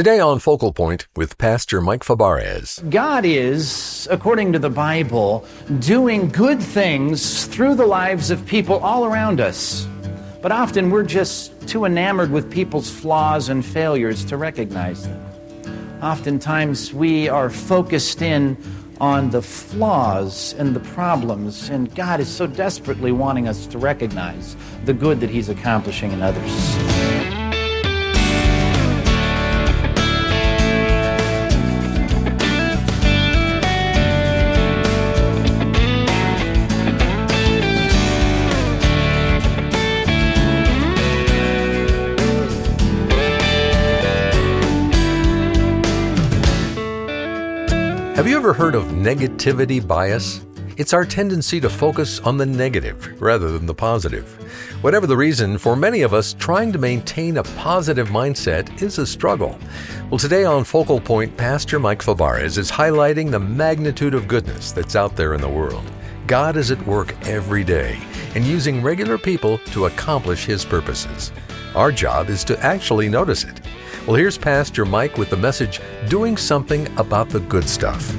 Today on Focal Point with Pastor Mike Fabarez. God is, according to the Bible, doing good things through the lives of people all around us. But often we're just too enamored with people's flaws and failures to recognize them. Oftentimes we are focused in on the flaws and the problems, and God is so desperately wanting us to recognize the good that He's accomplishing in others. Have you ever heard of negativity bias? It's our tendency to focus on the negative rather than the positive. Whatever the reason, for many of us, trying to maintain a positive mindset is a struggle. Well, today on Focal Point, Pastor Mike Fabarez is highlighting the magnitude of goodness that's out there in the world. God is at work every day and using regular people to accomplish His purposes. Our job is to actually notice it. Well, here's Pastor Mike with the message Doing Something About the Good Stuff.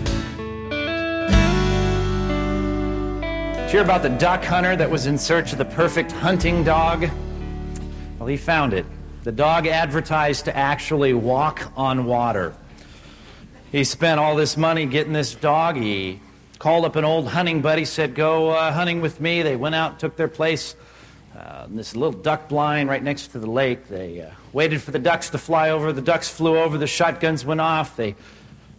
Did you hear about the duck hunter that was in search of the perfect hunting dog? Well, he found it. The dog advertised to actually walk on water. He spent all this money getting this dog. He called up an old hunting buddy, said, Go uh, hunting with me. They went out, took their place uh, this little duck blind right next to the lake. They uh, waited for the ducks to fly over. The ducks flew over. The shotguns went off. They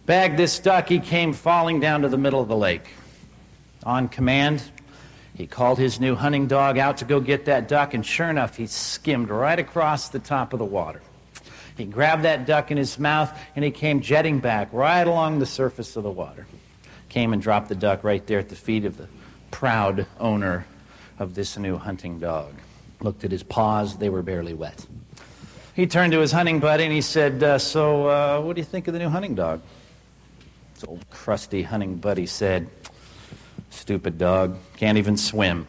bagged this duck. He came falling down to the middle of the lake. On command, he called his new hunting dog out to go get that duck, and sure enough, he skimmed right across the top of the water. He grabbed that duck in his mouth, and he came jetting back right along the surface of the water. Came and dropped the duck right there at the feet of the proud owner of this new hunting dog. Looked at his paws, they were barely wet. He turned to his hunting buddy and he said, uh, So, uh, what do you think of the new hunting dog? His old crusty hunting buddy said, Stupid dog, can't even swim.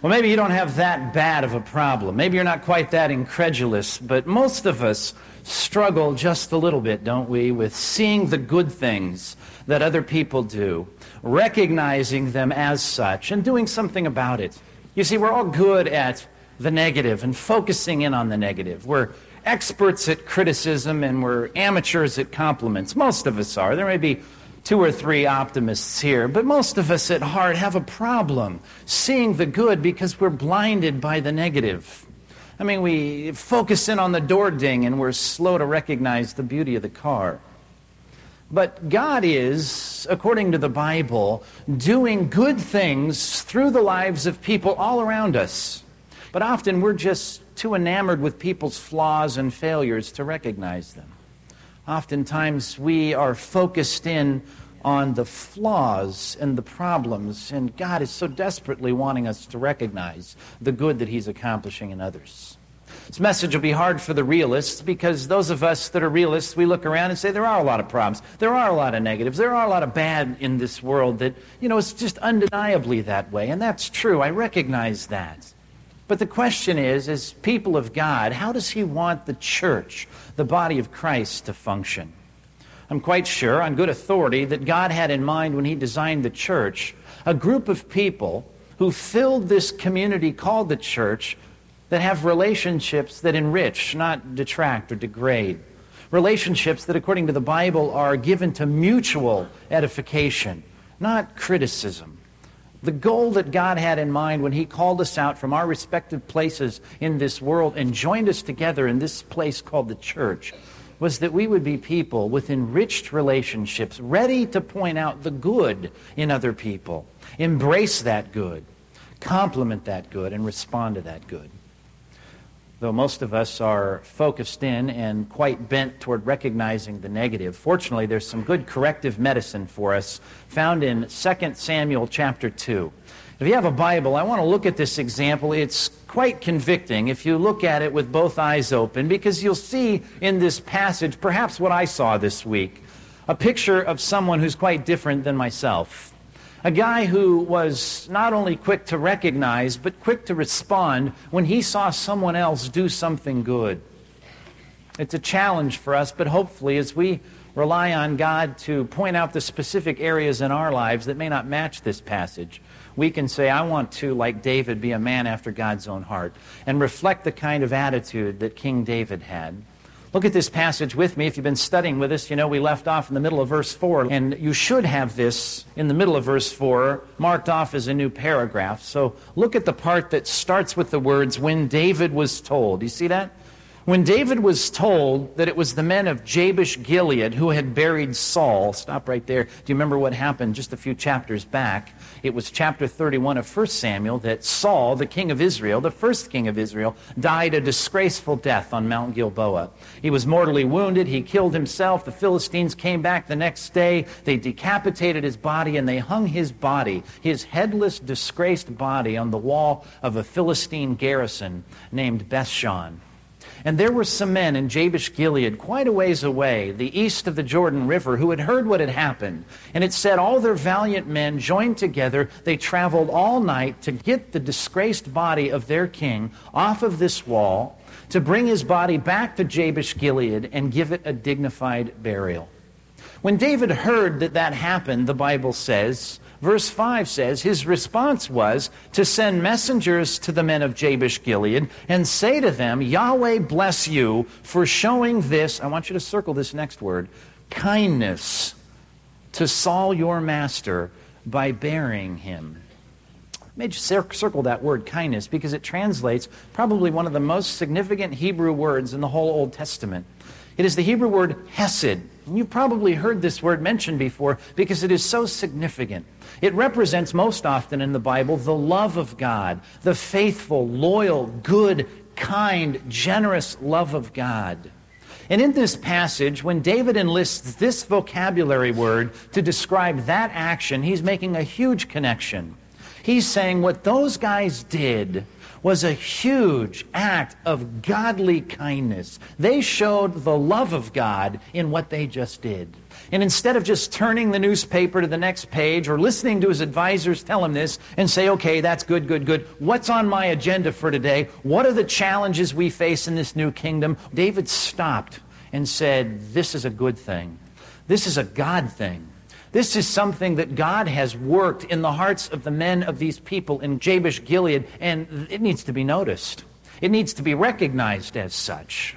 well, maybe you don't have that bad of a problem. Maybe you're not quite that incredulous, but most of us struggle just a little bit, don't we, with seeing the good things that other people do, recognizing them as such, and doing something about it. You see, we're all good at the negative and focusing in on the negative. We're experts at criticism and we're amateurs at compliments. Most of us are. There may be two or three optimists here, but most of us at heart have a problem seeing the good because we're blinded by the negative. I mean, we focus in on the door ding and we're slow to recognize the beauty of the car. But God is, according to the Bible, doing good things through the lives of people all around us. But often we're just too enamored with people's flaws and failures to recognize them. Oftentimes we are focused in on the flaws and the problems, and God is so desperately wanting us to recognize the good that He's accomplishing in others. This message will be hard for the realists because those of us that are realists, we look around and say there are a lot of problems. There are a lot of negatives. There are a lot of bad in this world that, you know, it's just undeniably that way. And that's true. I recognize that. But the question is, as people of God, how does He want the church, the body of Christ, to function? I'm quite sure, on good authority, that God had in mind when He designed the church a group of people who filled this community called the church that have relationships that enrich, not detract or degrade. Relationships that, according to the Bible, are given to mutual edification, not criticism. The goal that God had in mind when He called us out from our respective places in this world and joined us together in this place called the church was that we would be people with enriched relationships, ready to point out the good in other people, embrace that good, compliment that good, and respond to that good though most of us are focused in and quite bent toward recognizing the negative, fortunately, there's some good corrective medicine for us found in 2 Samuel chapter 2. If you have a Bible, I want to look at this example. It's quite convicting if you look at it with both eyes open, because you'll see in this passage perhaps what I saw this week a picture of someone who's quite different than myself. A guy who was not only quick to recognize, but quick to respond when he saw someone else do something good. It's a challenge for us, but hopefully, as we rely on God to point out the specific areas in our lives that may not match this passage, we can say, I want to, like David, be a man after God's own heart and reflect the kind of attitude that King David had. Look at this passage with me. If you've been studying with us, you know we left off in the middle of verse 4, and you should have this in the middle of verse 4 marked off as a new paragraph. So look at the part that starts with the words, when David was told. You see that? When David was told that it was the men of Jabesh Gilead who had buried Saul, stop right there. Do you remember what happened just a few chapters back? It was chapter 31 of 1 Samuel that Saul, the king of Israel, the first king of Israel, died a disgraceful death on Mount Gilboa. He was mortally wounded. He killed himself. The Philistines came back the next day. They decapitated his body and they hung his body, his headless, disgraced body, on the wall of a Philistine garrison named Bethshan. And there were some men in Jabesh Gilead, quite a ways away, the east of the Jordan River, who had heard what had happened. And it said all their valiant men joined together. They traveled all night to get the disgraced body of their king off of this wall, to bring his body back to Jabesh Gilead and give it a dignified burial. When David heard that that happened, the Bible says, verse 5 says, his response was to send messengers to the men of Jabesh Gilead and say to them, Yahweh bless you for showing this, I want you to circle this next word, kindness to Saul your master by burying him. Made you circle that word kindness because it translates probably one of the most significant Hebrew words in the whole Old Testament. It is the Hebrew word hesed. And you probably heard this word mentioned before because it is so significant. It represents most often in the Bible the love of God, the faithful, loyal, good, kind, generous love of God. And in this passage, when David enlists this vocabulary word to describe that action, he's making a huge connection. He's saying what those guys did was a huge act of godly kindness. They showed the love of God in what they just did. And instead of just turning the newspaper to the next page or listening to his advisors tell him this and say, okay, that's good, good, good. What's on my agenda for today? What are the challenges we face in this new kingdom? David stopped and said, this is a good thing. This is a God thing. This is something that God has worked in the hearts of the men of these people in Jabesh Gilead, and it needs to be noticed. It needs to be recognized as such.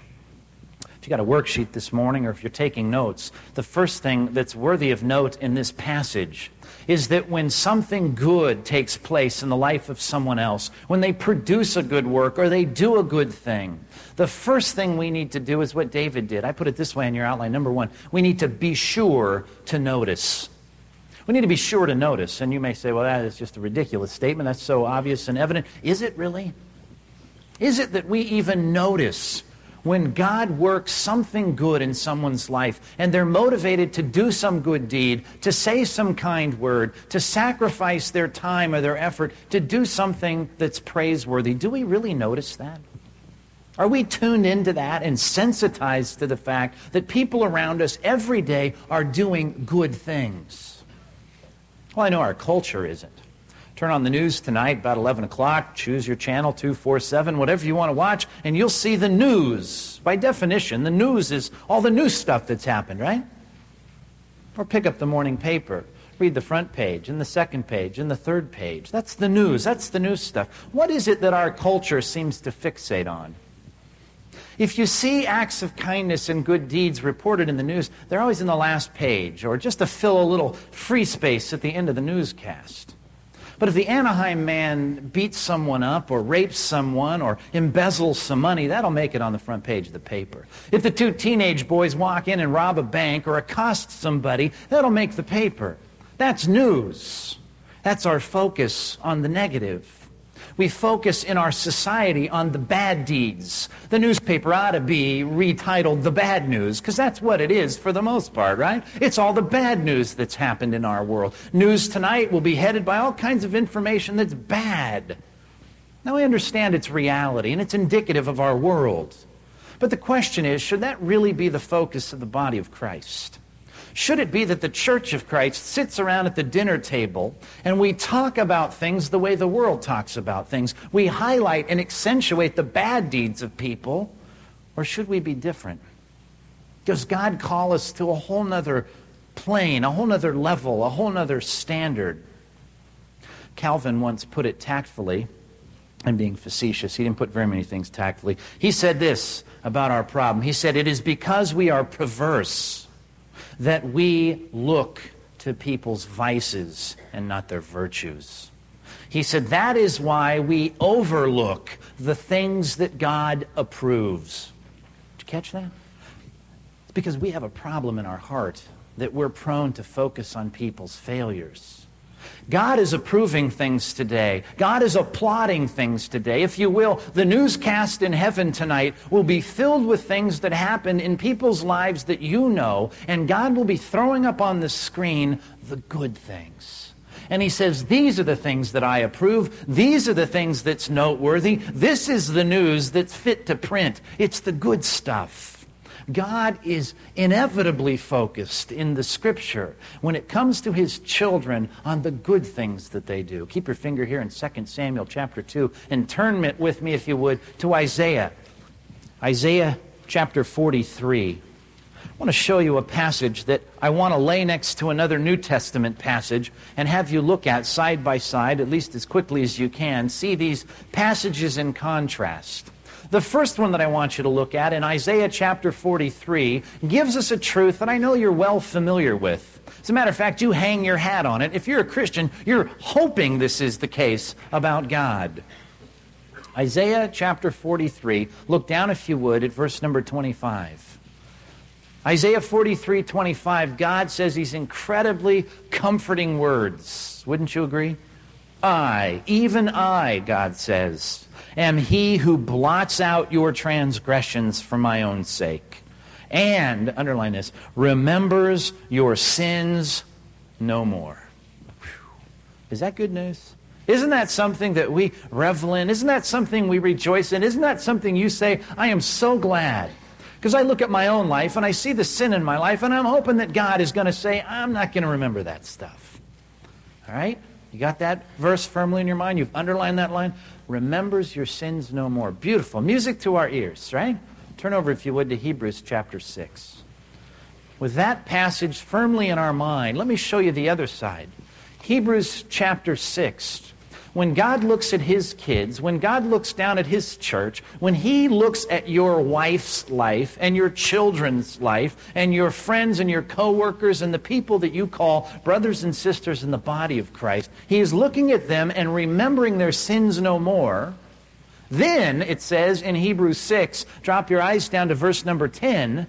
If you got a worksheet this morning or if you're taking notes, the first thing that's worthy of note in this passage is that when something good takes place in the life of someone else, when they produce a good work or they do a good thing, the first thing we need to do is what David did. I put it this way in your outline. Number one, we need to be sure to notice. We need to be sure to notice. And you may say, well, that is just a ridiculous statement. That's so obvious and evident. Is it really? Is it that we even notice when God works something good in someone's life and they're motivated to do some good deed, to say some kind word, to sacrifice their time or their effort to do something that's praiseworthy? Do we really notice that? Are we tuned into that and sensitized to the fact that people around us every day are doing good things? Well, I know our culture isn't. Turn on the news tonight about 11 o'clock, choose your channel 247, whatever you want to watch, and you'll see the news. By definition, the news is all the new stuff that's happened, right? Or pick up the morning paper. Read the front page and the second page and the third page. That's the news. That's the new stuff. What is it that our culture seems to fixate on? If you see acts of kindness and good deeds reported in the news, they're always in the last page or just to fill a little free space at the end of the newscast. But if the Anaheim man beats someone up or rapes someone or embezzles some money, that'll make it on the front page of the paper. If the two teenage boys walk in and rob a bank or accost somebody, that'll make the paper. That's news. That's our focus on the negative. We focus in our society on the bad deeds. The newspaper ought to be retitled The Bad News, because that's what it is for the most part, right? It's all the bad news that's happened in our world. News tonight will be headed by all kinds of information that's bad. Now, I understand it's reality and it's indicative of our world. But the question is should that really be the focus of the body of Christ? Should it be that the church of Christ sits around at the dinner table and we talk about things the way the world talks about things? We highlight and accentuate the bad deeds of people Or should we be different? Does God call us to a whole nother plane, a whole nother level, a whole nother standard? Calvin once put it tactfully. I'm being facetious. He didn't put very many things tactfully. He said this about our problem. He said, It is because we are perverse that we look to people's vices and not their virtues. He said, That is why we overlook the things that God approves. Did you catch that? It's because we have a problem in our heart that we're prone to focus on people's failures. God is approving things today. God is applauding things today. If you will, the newscast in heaven tonight will be filled with things that happen in people's lives that you know, and God will be throwing up on the screen the good things. And he says, These are the things that I approve. These are the things that's noteworthy. This is the news that's fit to print. It's the good stuff. God is inevitably focused in the scripture when it comes to his children on the good things that they do. Keep your finger here in 2 Samuel chapter 2 and turn with me, if you would, to Isaiah. Isaiah chapter 43. I want to show you a passage that I want to lay next to another New Testament passage and have you look at side by side, at least as quickly as you can. See these passages in contrast. The first one that I want you to look at in Isaiah chapter 43 gives us a truth that I know you're well familiar with. As a matter of fact, you hang your hat on it. If you're a Christian, you're hoping this is the case about God. Isaiah chapter 43, look down if you would at verse number 25. Isaiah 43, 25, God says these incredibly comforting words. Wouldn't you agree? I, even I, God says, am he who blots out your transgressions for my own sake. And, underline this, remembers your sins no more. Is that good news? Isn't that something that we revel in? Isn't that something we rejoice in? Isn't that something you say, I am so glad? Because I look at my own life and I see the sin in my life, and I'm hoping that God is going to say, I'm not going to remember that stuff. All right? You got that verse firmly in your mind? You've underlined that line? Remembers your sins no more. Beautiful. Music to our ears, right? Turn over, if you would, to Hebrews chapter 6. With that passage firmly in our mind, let me show you the other side. Hebrews chapter 6 when God looks at his kids, when God looks down at his church, when he looks at your wife's life and your children's life and your friends and your coworkers and the people that you call brothers and sisters in the body of Christ, he is looking at them and remembering their sins no more. Then it says in Hebrews 6, drop your eyes down to verse number 10.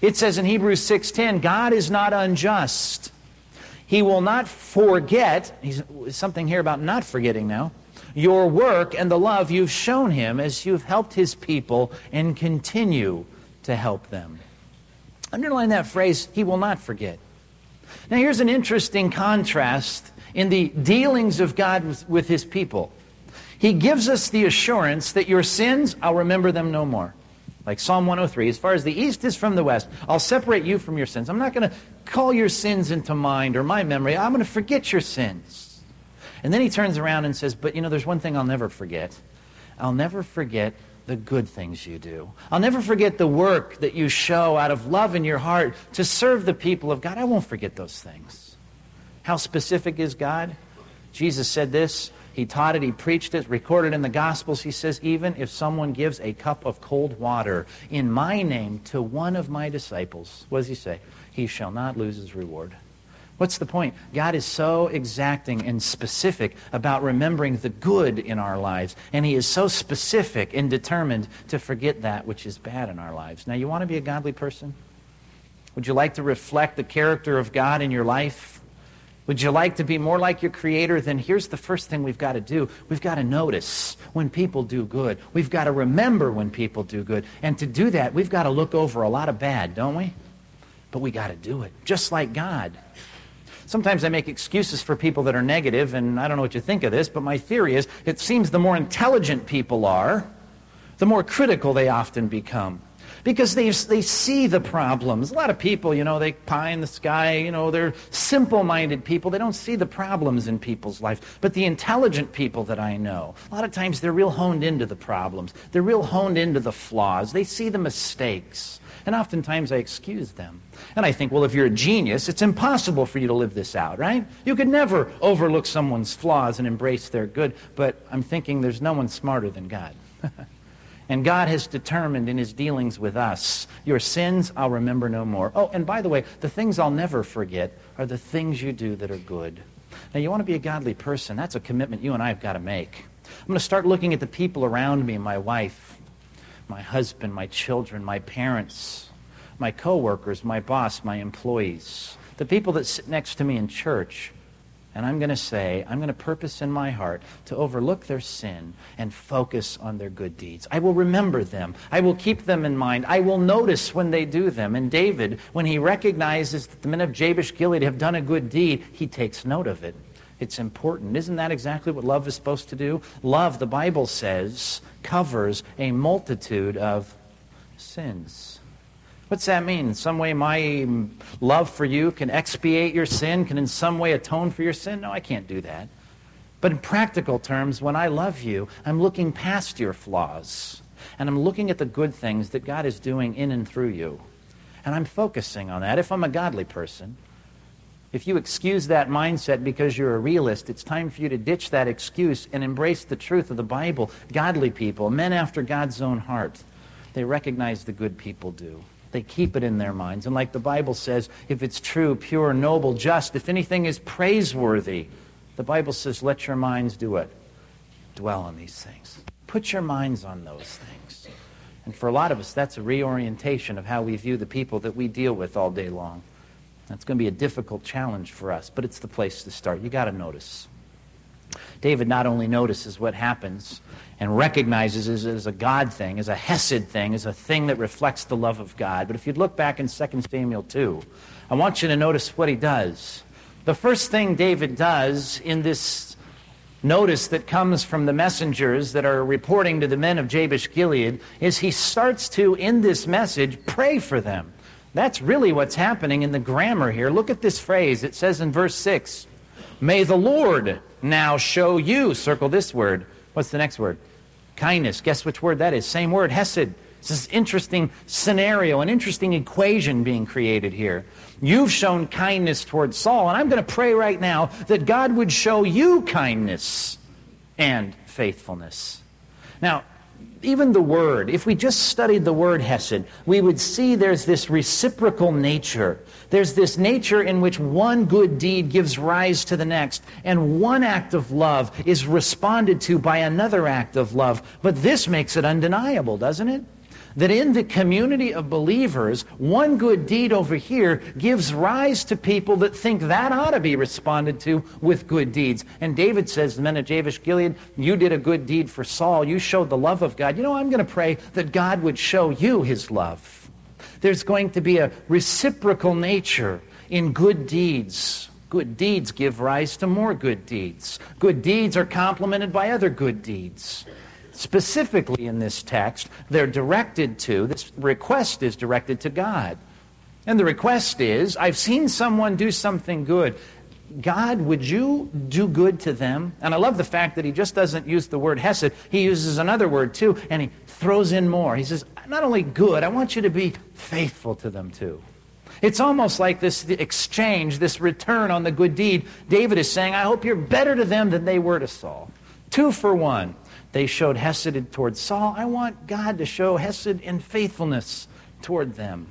It says in Hebrews 6:10, God is not unjust he will not forget, he's, something here about not forgetting now, your work and the love you've shown him as you've helped his people and continue to help them. Underline that phrase, he will not forget. Now, here's an interesting contrast in the dealings of God with, with his people. He gives us the assurance that your sins, I'll remember them no more. Like Psalm 103, as far as the east is from the west, I'll separate you from your sins. I'm not going to call your sins into mind or my memory. I'm going to forget your sins. And then he turns around and says, But you know, there's one thing I'll never forget. I'll never forget the good things you do. I'll never forget the work that you show out of love in your heart to serve the people of God. I won't forget those things. How specific is God? Jesus said this he taught it, he preached it, recorded in the Gospels. He says, even if someone gives a cup of cold water in my name to one of my disciples, what does he say? He shall not lose his reward. What's the point? God is so exacting and specific about remembering the good in our lives, and He is so specific and determined to forget that which is bad in our lives. Now, you want to be a godly person? Would you like to reflect the character of God in your life? Would you like to be more like your Creator? Then here's the first thing we've got to do. We've got to notice when people do good. We've got to remember when people do good. And to do that, we've got to look over a lot of bad, don't we? But we got to do it, just like God. Sometimes I make excuses for people that are negative, and I don't know what you think of this, but my theory is it seems the more intelligent people are, the more critical they often become because they, they see the problems. A lot of people, you know, they pie in the sky, you know, they're simple minded people. They don't see the problems in people's life. But the intelligent people that I know, a lot of times they're real honed into the problems, they're real honed into the flaws, they see the mistakes. And oftentimes I excuse them. And I think, well, if you're a genius, it's impossible for you to live this out, right? You could never overlook someone's flaws and embrace their good. But I'm thinking there's no one smarter than God. And God has determined in his dealings with us, your sins I'll remember no more. Oh, and by the way, the things I'll never forget are the things you do that are good. Now, you want to be a godly person. That's a commitment you and I have got to make. I'm going to start looking at the people around me my wife, my husband, my children, my parents, my coworkers, my boss, my employees, the people that sit next to me in church. And I'm going to say, I'm going to purpose in my heart to overlook their sin and focus on their good deeds. I will remember them. I will keep them in mind. I will notice when they do them. And David, when he recognizes that the men of Jabesh Gilead have done a good deed, he takes note of it. It's important. Isn't that exactly what love is supposed to do? Love, the Bible says, covers a multitude of sins. What's that mean? In some way, my love for you can expiate your sin, can in some way atone for your sin? No, I can't do that. But in practical terms, when I love you, I'm looking past your flaws. And I'm looking at the good things that God is doing in and through you. And I'm focusing on that. If I'm a godly person, if you excuse that mindset because you're a realist, it's time for you to ditch that excuse and embrace the truth of the Bible. Godly people, men after God's own heart, they recognize the good people do. They keep it in their minds. And like the Bible says, if it's true, pure, noble, just, if anything is praiseworthy, the Bible says, let your minds do it. Dwell on these things. Put your minds on those things. And for a lot of us, that's a reorientation of how we view the people that we deal with all day long. That's going to be a difficult challenge for us, but it's the place to start. You got to notice. David not only notices what happens and recognizes it as a God thing, as a Hesed thing, as a thing that reflects the love of God, but if you'd look back in 2 Samuel 2, I want you to notice what he does. The first thing David does in this notice that comes from the messengers that are reporting to the men of Jabesh Gilead is he starts to, in this message, pray for them. That's really what's happening in the grammar here. Look at this phrase. It says in verse 6 May the Lord now show you, circle this word. What's the next word? Kindness. Guess which word that is? Same word, Hesed. This is interesting scenario, an interesting equation being created here. You've shown kindness towards Saul, and I'm going to pray right now that God would show you kindness and faithfulness. Now, even the word, if we just studied the word Hesed, we would see there's this reciprocal nature. There's this nature in which one good deed gives rise to the next, and one act of love is responded to by another act of love. But this makes it undeniable, doesn't it? That in the community of believers, one good deed over here gives rise to people that think that ought to be responded to with good deeds. And David says, the men of Jabesh Gilead, you did a good deed for Saul. You showed the love of God. You know, I'm going to pray that God would show you his love. There's going to be a reciprocal nature in good deeds. Good deeds give rise to more good deeds. Good deeds are complemented by other good deeds specifically in this text, they're directed to, this request is directed to God. And the request is, I've seen someone do something good. God, would you do good to them? And I love the fact that he just doesn't use the word hesed, he uses another word too, and he throws in more. He says, not only good, I want you to be faithful to them too. It's almost like this exchange, this return on the good deed. David is saying, I hope you're better to them than they were to Saul. Two for one. They showed Hesed toward Saul. I want God to show Hesed in faithfulness toward them.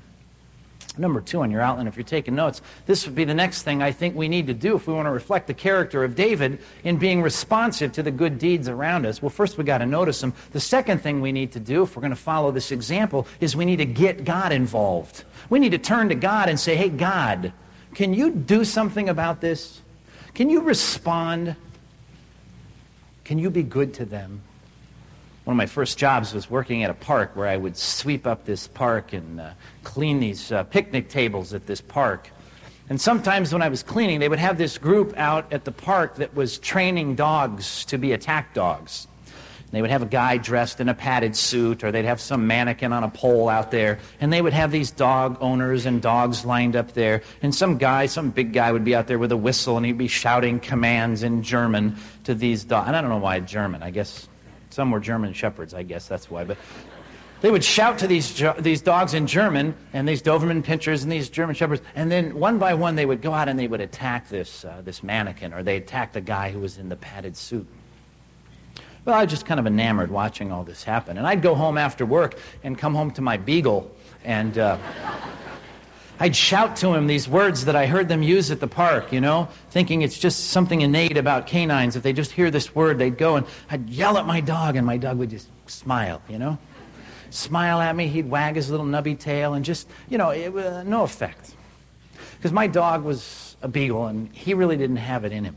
Number two on your outline, if you're taking notes, this would be the next thing I think we need to do if we want to reflect the character of David in being responsive to the good deeds around us. Well, first we've got to notice them. The second thing we need to do, if we're going to follow this example, is we need to get God involved. We need to turn to God and say, hey, God, can you do something about this? Can you respond? Can you be good to them? One of my first jobs was working at a park where I would sweep up this park and uh, clean these uh, picnic tables at this park. And sometimes when I was cleaning, they would have this group out at the park that was training dogs to be attack dogs. They would have a guy dressed in a padded suit, or they'd have some mannequin on a pole out there, and they would have these dog owners and dogs lined up there. And some guy, some big guy, would be out there with a whistle, and he'd be shouting commands in German to these dogs. And I don't know why German. I guess some were German shepherds. I guess that's why. But they would shout to these, these dogs in German, and these Doberman pinschers and these German shepherds, and then one by one they would go out and they would attack this, uh, this mannequin, or they attack the guy who was in the padded suit. Well, I was just kind of enamored watching all this happen. And I'd go home after work and come home to my beagle, and uh, I'd shout to him these words that I heard them use at the park, you know, thinking it's just something innate about canines. If they just hear this word, they'd go and I'd yell at my dog, and my dog would just smile, you know? Smile at me, he'd wag his little nubby tail, and just, you know, it, uh, no effect. Because my dog was a beagle, and he really didn't have it in him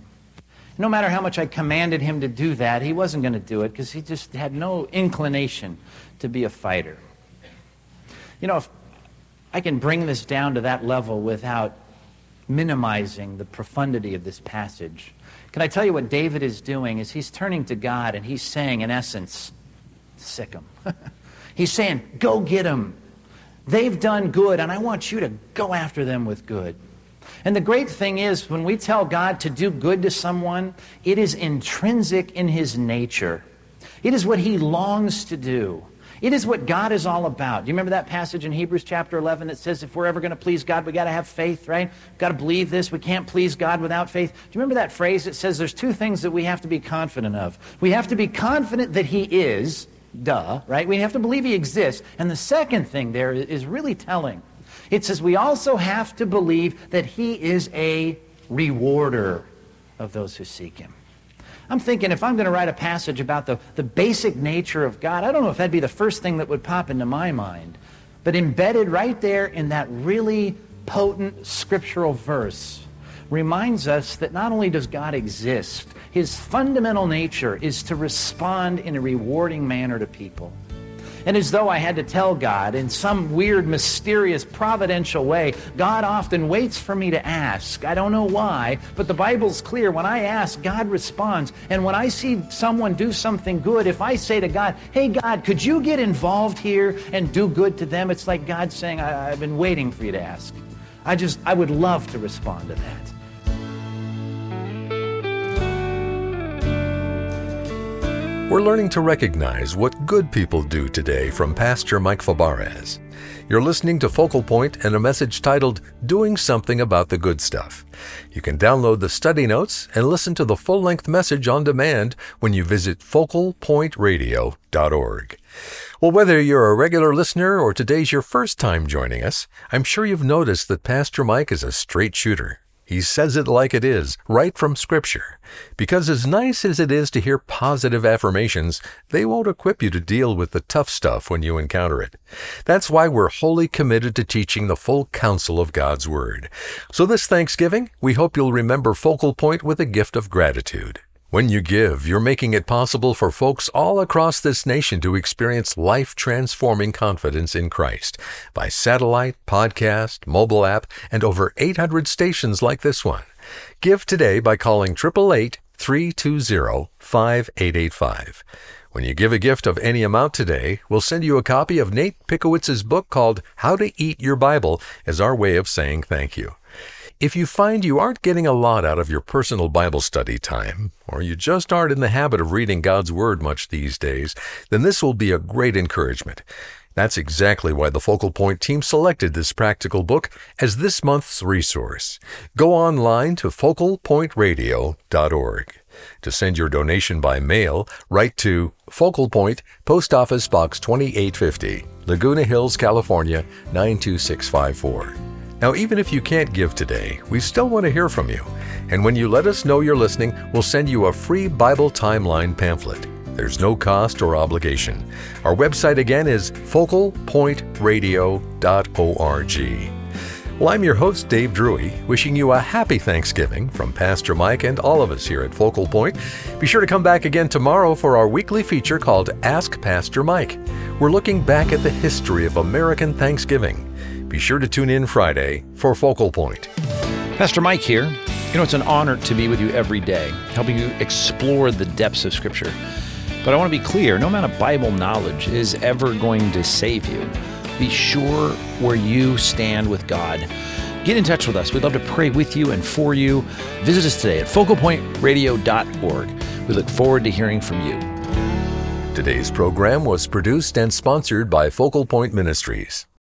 no matter how much I commanded him to do that, he wasn't going to do it because he just had no inclination to be a fighter. You know, if I can bring this down to that level without minimizing the profundity of this passage, can I tell you what David is doing is he's turning to God and he's saying, in essence, sick him. he's saying, go get them. They've done good, and I want you to go after them with good. And the great thing is, when we tell God to do good to someone, it is intrinsic in his nature. It is what he longs to do. It is what God is all about. Do you remember that passage in Hebrews chapter 11 that says if we're ever going to please God, we got to have faith, right? Got to believe this. We can't please God without faith. Do you remember that phrase that says there's two things that we have to be confident of? We have to be confident that He is, duh, right? We have to believe He exists. And the second thing there is really telling. It says we also have to believe that He is a rewarder of those who seek Him. I'm thinking if I'm going to write a passage about the, the basic nature of God, I don't know if that'd be the first thing that would pop into my mind. But embedded right there in that really potent scriptural verse reminds us that not only does God exist, his fundamental nature is to respond in a rewarding manner to people. And as though I had to tell God in some weird, mysterious, providential way, God often waits for me to ask. I don't know why, but the Bible's clear. When I ask, God responds. And when I see someone do something good, if I say to God, hey, God, could you get involved here and do good to them? It's like God saying, I- have been waiting for you to ask. I just, I would love to respond to that. We're learning to recognize what good people do today from Pastor Mike Fabarez. You're listening to Focal Point and a message titled Doing Something About the Good Stuff. You can download the study notes and listen to the full length message on demand when you visit focalpointradio.org. Well, whether you're a regular listener or today's your first time joining us, I'm sure you've noticed that Pastor Mike is a straight shooter. He says it like it is, right from Scripture. Because as nice as it is to hear positive affirmations, they won't equip you to deal with the tough stuff when you encounter it. That's why we're wholly committed to teaching the full counsel of God's Word. So this Thanksgiving, we hope you'll remember Focal Point with a gift of gratitude. When you give, you're making it possible for folks all across this nation to experience life transforming confidence in Christ by satellite, podcast, mobile app, and over 800 stations like this one. Give today by calling 888 320 5885. When you give a gift of any amount today, we'll send you a copy of Nate Pickowicz's book called How to Eat Your Bible as our way of saying thank you. If you find you aren't getting a lot out of your personal Bible study time, or you just aren't in the habit of reading God's Word much these days, then this will be a great encouragement. That's exactly why the Focal Point team selected this practical book as this month's resource. Go online to focalpointradio.org. To send your donation by mail, write to Focal Point, Post Office Box 2850, Laguna Hills, California 92654. Now, even if you can't give today, we still want to hear from you. And when you let us know you're listening, we'll send you a free Bible timeline pamphlet. There's no cost or obligation. Our website again is focalpointradio.org. Well, I'm your host, Dave Drury, wishing you a happy Thanksgiving from Pastor Mike and all of us here at Focal Point. Be sure to come back again tomorrow for our weekly feature called Ask Pastor Mike. We're looking back at the history of American Thanksgiving. Be sure to tune in Friday for Focal Point. Pastor Mike here. You know, it's an honor to be with you every day, helping you explore the depths of Scripture. But I want to be clear no amount of Bible knowledge is ever going to save you. Be sure where you stand with God. Get in touch with us. We'd love to pray with you and for you. Visit us today at focalpointradio.org. We look forward to hearing from you. Today's program was produced and sponsored by Focal Point Ministries.